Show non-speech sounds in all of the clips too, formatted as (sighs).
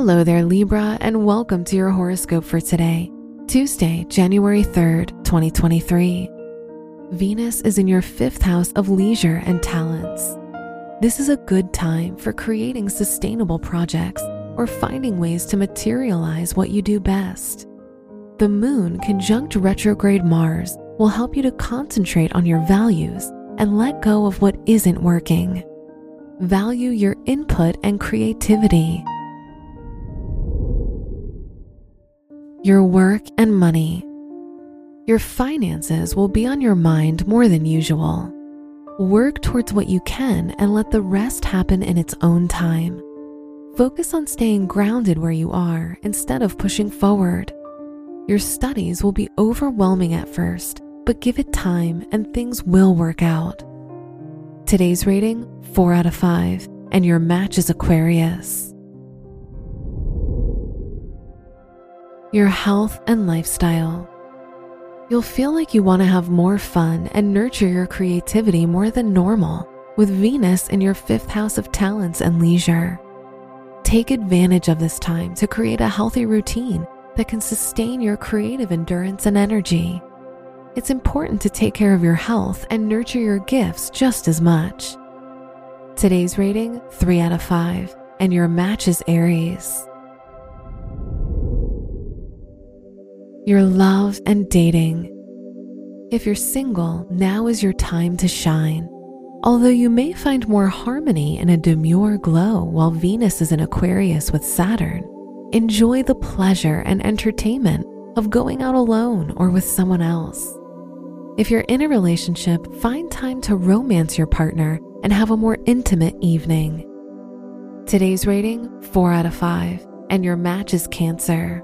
Hello there, Libra, and welcome to your horoscope for today, Tuesday, January 3rd, 2023. Venus is in your fifth house of leisure and talents. This is a good time for creating sustainable projects or finding ways to materialize what you do best. The moon conjunct retrograde Mars will help you to concentrate on your values and let go of what isn't working. Value your input and creativity. Your work and money. Your finances will be on your mind more than usual. Work towards what you can and let the rest happen in its own time. Focus on staying grounded where you are instead of pushing forward. Your studies will be overwhelming at first, but give it time and things will work out. Today's rating 4 out of 5, and your match is Aquarius. Your health and lifestyle. You'll feel like you want to have more fun and nurture your creativity more than normal with Venus in your fifth house of talents and leisure. Take advantage of this time to create a healthy routine that can sustain your creative endurance and energy. It's important to take care of your health and nurture your gifts just as much. Today's rating 3 out of 5, and your match is Aries. Your love and dating. If you're single, now is your time to shine. Although you may find more harmony in a demure glow while Venus is in Aquarius with Saturn, enjoy the pleasure and entertainment of going out alone or with someone else. If you're in a relationship, find time to romance your partner and have a more intimate evening. Today's rating 4 out of 5, and your match is Cancer.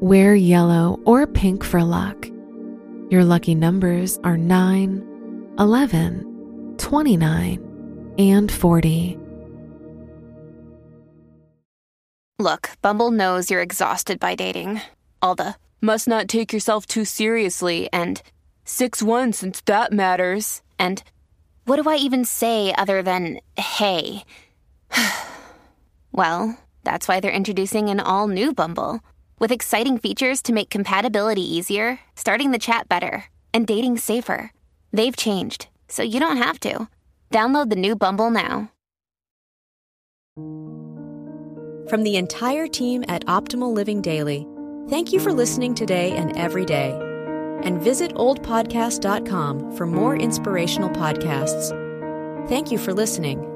Wear yellow or pink for luck. Your lucky numbers are 9, 11, 29, and 40. Look, Bumble knows you're exhausted by dating. All the must not take yourself too seriously and 6 1 since that matters. And what do I even say other than hey? (sighs) well, that's why they're introducing an all new Bumble. With exciting features to make compatibility easier, starting the chat better, and dating safer. They've changed, so you don't have to. Download the new Bumble now. From the entire team at Optimal Living Daily, thank you for listening today and every day. And visit oldpodcast.com for more inspirational podcasts. Thank you for listening.